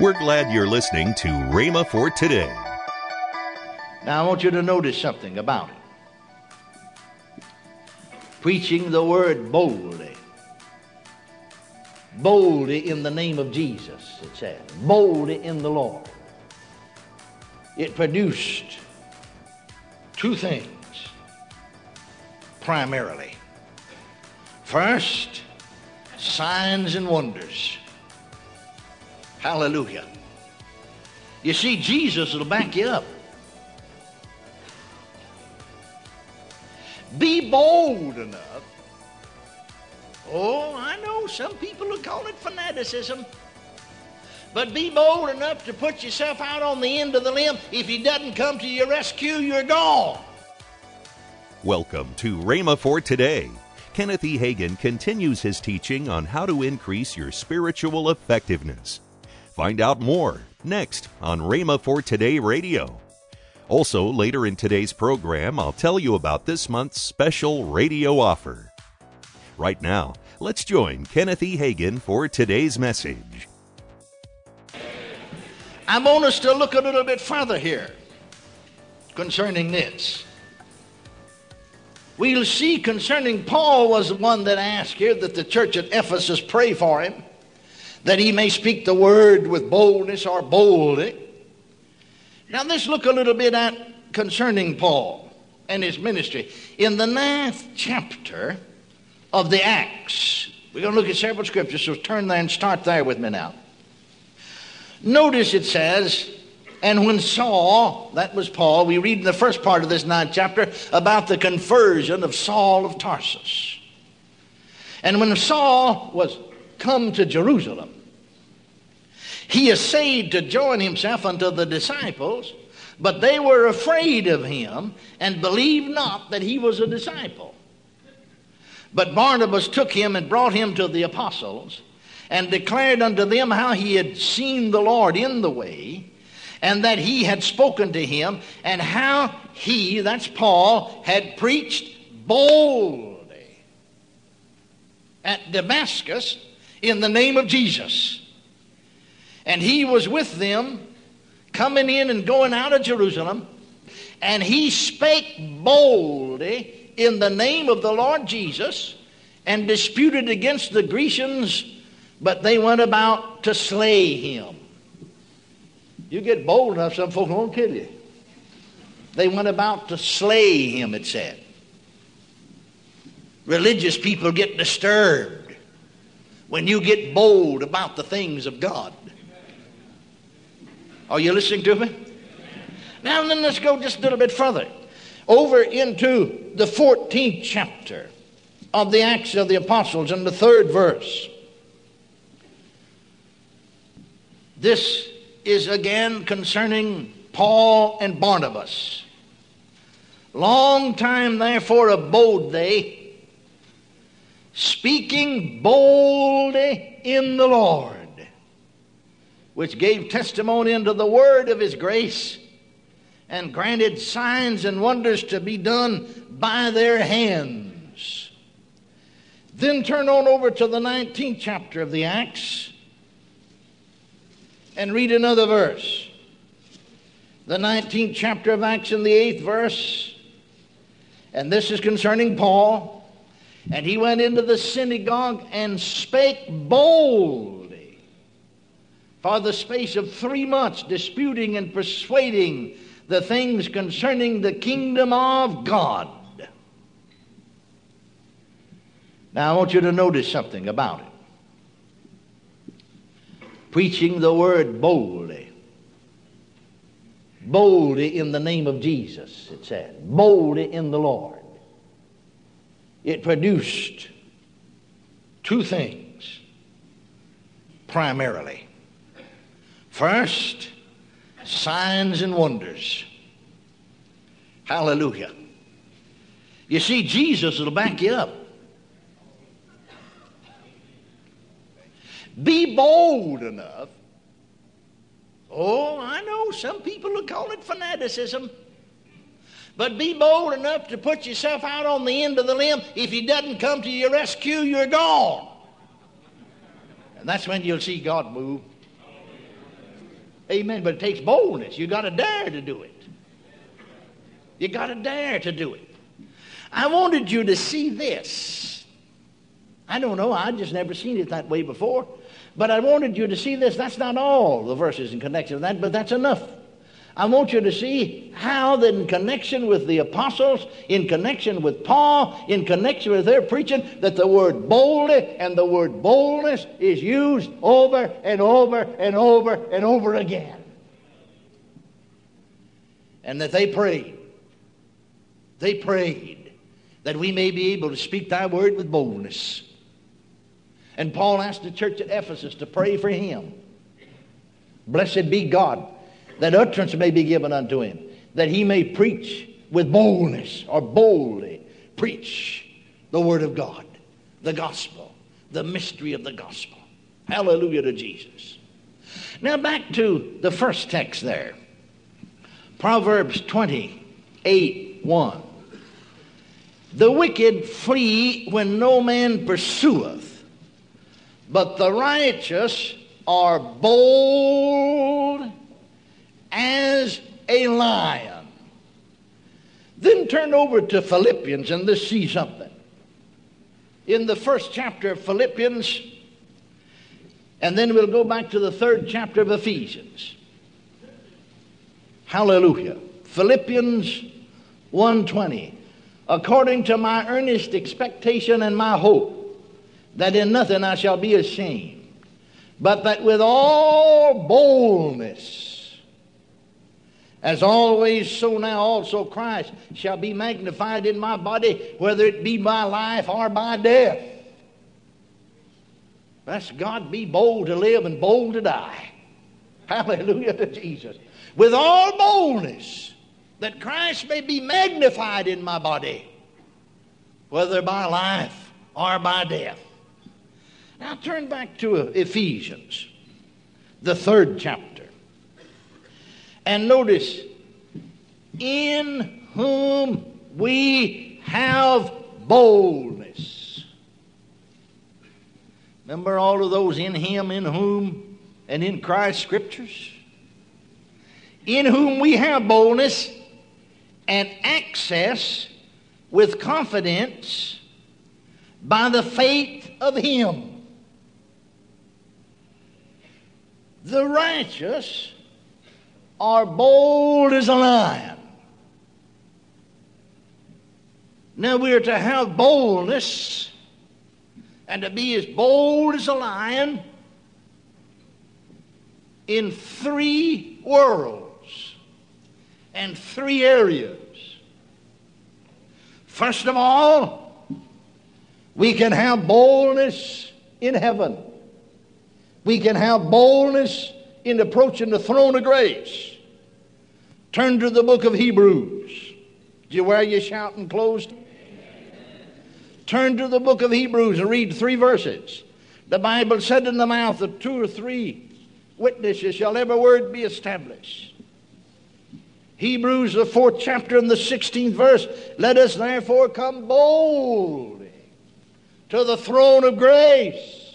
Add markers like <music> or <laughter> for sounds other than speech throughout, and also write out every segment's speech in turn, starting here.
We're glad you're listening to Rhema for today. Now, I want you to notice something about it. Preaching the word boldly. Boldly in the name of Jesus, it said. Boldly in the Lord. It produced two things primarily. First, signs and wonders. Hallelujah. You see, Jesus will back you up. Be bold enough. Oh, I know some people will call it fanaticism. But be bold enough to put yourself out on the end of the limb. If he doesn't come to your rescue, you're gone. Welcome to Rhema for today. Kenneth E. Hagin continues his teaching on how to increase your spiritual effectiveness. Find out more next on Rhema for Today Radio. Also, later in today's program, I'll tell you about this month's special radio offer. Right now, let's join Kenneth E. Hagin for today's message. I want us to look a little bit further here concerning this. We'll see concerning Paul was the one that asked here that the church at Ephesus pray for him that he may speak the word with boldness or boldly. Now let's look a little bit at concerning Paul and his ministry. In the ninth chapter of the Acts, we're going to look at several scriptures, so turn there and start there with me now. Notice it says, and when Saul, that was Paul, we read in the first part of this ninth chapter about the conversion of Saul of Tarsus. And when Saul was come to Jerusalem, he essayed to join himself unto the disciples, but they were afraid of him and believed not that he was a disciple. But Barnabas took him and brought him to the apostles and declared unto them how he had seen the Lord in the way and that he had spoken to him and how he, that's Paul, had preached boldly at Damascus in the name of Jesus. And he was with them coming in and going out of Jerusalem. And he spake boldly in the name of the Lord Jesus and disputed against the Grecians, but they went about to slay him. You get bold enough, some folks won't kill you. They went about to slay him, it said. Religious people get disturbed when you get bold about the things of God. Are you listening to me? Now, then let's go just a little bit further. Over into the 14th chapter of the Acts of the Apostles in the third verse. This is again concerning Paul and Barnabas. Long time therefore abode they, speaking boldly in the Lord, which gave testimony unto the word of his grace, and granted signs and wonders to be done by their hands. Then turn on over to the 19th chapter of the Acts and read another verse. The 19th chapter of Acts in the 8th verse. And this is concerning Paul. And he went into the synagogue and spake boldly for the space of three months, disputing and persuading the things concerning the kingdom of God. Now, I want you to notice something about it preaching the word boldly. Boldly in the name of Jesus, it said. Boldly in the Lord. It produced two things primarily. First, signs and wonders. Hallelujah. You see, Jesus will back you up. Be bold enough. Oh, I know some people will call it fanaticism. But be bold enough to put yourself out on the end of the limb. If he doesn't come to your rescue, you're gone. And that's when you'll see God move. Amen. But it takes boldness. You got to dare to do it. You got to dare to do it. I wanted you to see this. I don't know. I just never seen it that way before. But I wanted you to see this. That's not all the verses in connection with that, but that's enough. I want you to see how in connection with the apostles, in connection with Paul, in connection with their preaching, that the word boldly and the word boldness is used over and over and over and over again. And that they prayed. They prayed that we may be able to speak thy word with boldness. And Paul asked the church at Ephesus to pray for him. Blessed be God, that utterance may be given unto him, that he may preach with boldness or boldly preach the word of God, the gospel, the mystery of the gospel. Hallelujah to Jesus. Now back to the first text there. Proverbs 28 1. The wicked flee when no man pursueth, but the righteous are bold as a lion. Then turn over to Philippians and let's see something. In the first chapter of Philippians, and then we'll go back to the third chapter of Ephesians. Hallelujah. Philippians 1:20 according to my earnest expectation and my hope, that in nothing I shall be ashamed, but that with all boldness, as always, so now also Christ shall be magnified in my body, whether it be by life or by death. That's God be bold to live and bold to die. <laughs> Hallelujah to Jesus. With all boldness that Christ may be magnified in my body, whether by life or by death. Now turn back to Ephesians, the third chapter, and notice in whom we have boldness. Remember all of those in Him, in whom, and in Christ scriptures? In whom we have boldness and access with confidence by the faith of Him. The righteous are bold as a lion. Now we are to have boldness and to be as bold as a lion in three worlds and three areas. First of all, we can have boldness in heaven. We can have boldness in approaching the throne of grace. Turn to the book of Hebrews. Do you wear your shouting closed? Turn to the book of Hebrews and read three verses. The Bible said, In the mouth of two or three witnesses shall every word be established. Hebrews, the fourth chapter and the 16th verse. Let us therefore come boldly to the throne of grace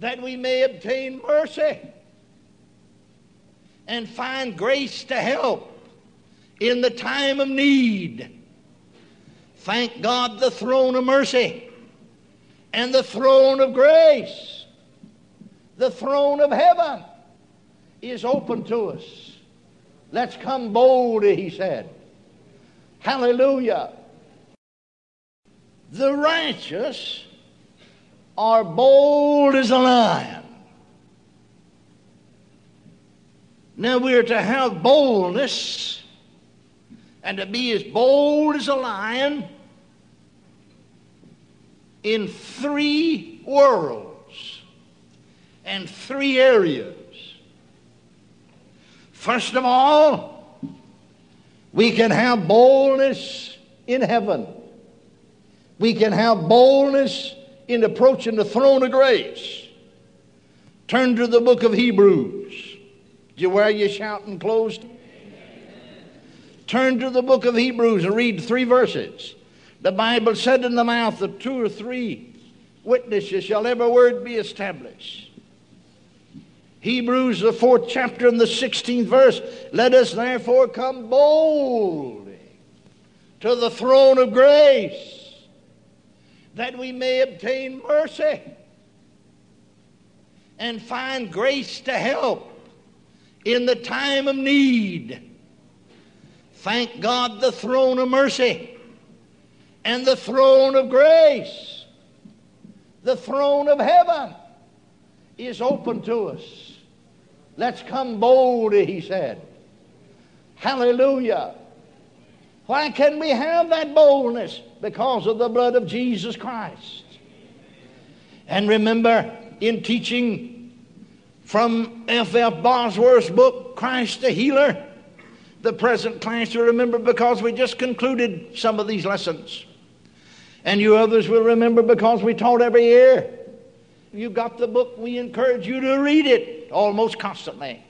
that we may obtain mercy and find grace to help in the time of need. Thank God, the throne of mercy and the throne of grace, the throne of heaven is open to us. Let's come boldly, he said. Hallelujah. The righteous are bold as a lion. Now we're to have boldness and to be as bold as a lion in three worlds and three areas. First of all, we can have boldness in heaven. We can have boldness in approaching the throne of grace. Turn to the book of Hebrews. You wear your shouting closed? Turn to the book of Hebrews and read three verses. The Bible said, In the mouth of two or three witnesses shall every word be established. Hebrews, the fourth chapter and the 16th verse. Let us therefore come boldly to the throne of grace that we may obtain mercy and find grace to help in the time of need. Thank God, the throne of mercy and the throne of grace, the throne of heaven is open to us. Let's come boldly, he said. Hallelujah. Why can we have that boldness? Because of the blood of Jesus Christ. And remember, in teaching from F. F. Bosworth's book, Christ the Healer, the present class will remember because we just concluded some of these lessons. And you others will remember because we taught every year. You got the book, we encourage you to read it almost constantly.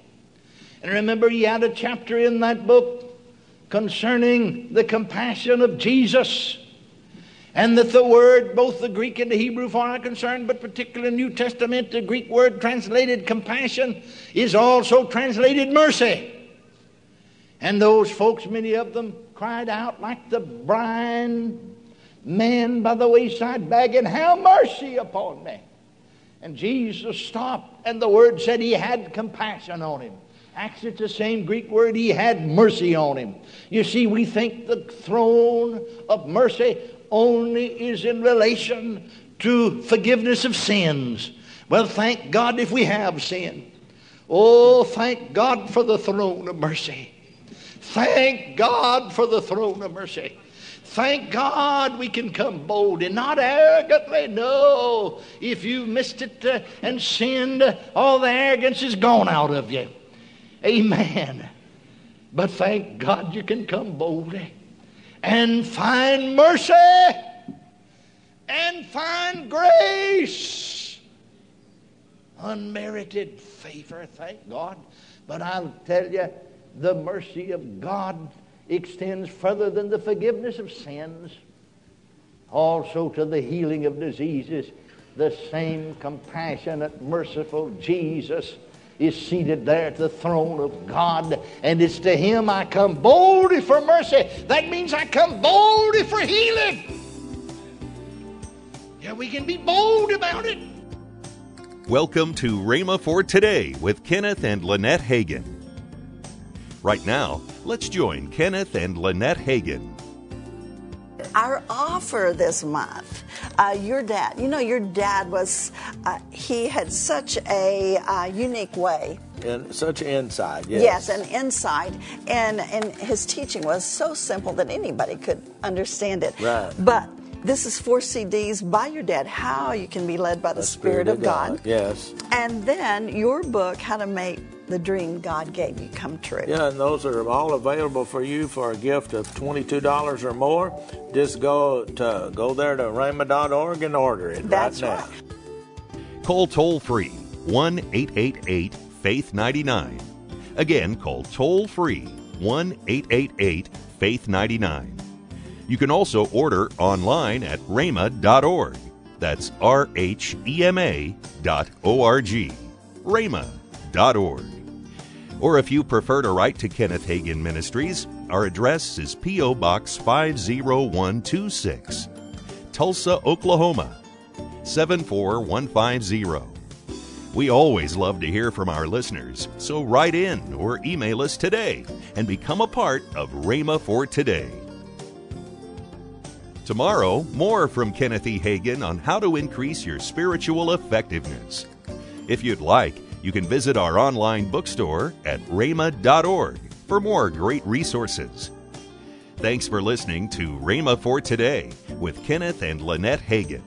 And remember, he had a chapter in that book concerning the compassion of Jesus. And that the word, both the Greek and the Hebrew for are concerned, but particularly New Testament, the Greek word translated compassion is also translated mercy. And those folks, many of them, cried out like the blind man by the wayside begging, Have mercy upon me. And Jesus stopped, and the word said he had compassion on him. Actually, it's the same Greek word, he had mercy on him. You see, we think the throne of mercy only is in relation to forgiveness of sins. Well, thank God if we have sin. Oh, thank God for the throne of mercy. Thank God for the throne of mercy. Thank God we can come boldly, not arrogantly. No, if you missed it uh, and sinned, all the arrogance is gone out of you. Amen. But thank God you can come boldly and find mercy and find grace. Unmerited favor, thank God. But I'll tell you, the mercy of God extends further than the forgiveness of sins, also to the healing of diseases. The same compassionate, merciful Jesus is seated there at the throne of God, and it's to Him I come boldly for mercy. That means I come boldly for healing. Yeah, we can be bold about it. Welcome to Rhema for Today with Kenneth and Lynette Hagin. Right now, let's join Kenneth and Lynette Hagin. Our offer this month, uh, your dad, you know, your dad was, uh, he had such a uh, unique way. And such insight, yes. Yes, an insight. And, and his teaching was so simple that anybody could understand it. Right. But this is four CDs by your dad, How You Can Be Led by the, The Spirit, of God. Yes. And then your book, How to Make the Dream God Gave You Come True. Yeah, and those are all available for you for a gift of twenty-two dollars or more. Just go to go there to rhema.org and order it That's right now. right. Call toll free 1 888 Faith 99. Again, call toll free 1 888 Faith 99. You can also order online at rhema.org. That's R H E M A dot O R G. rhema.org. Or if you prefer to write to Kenneth Hagin Ministries, our address is P.O. Box 50126, Tulsa, Oklahoma 74150. We always love to hear from our listeners, so write in or email us today and become a part of Rhema for Today. Tomorrow, more from Kenneth E. Hagin on how to increase your spiritual effectiveness. If you'd like, you can visit our online bookstore at rhema.org for more great resources. Thanks for listening to Rhema for Today with Kenneth and Lynette Hagin.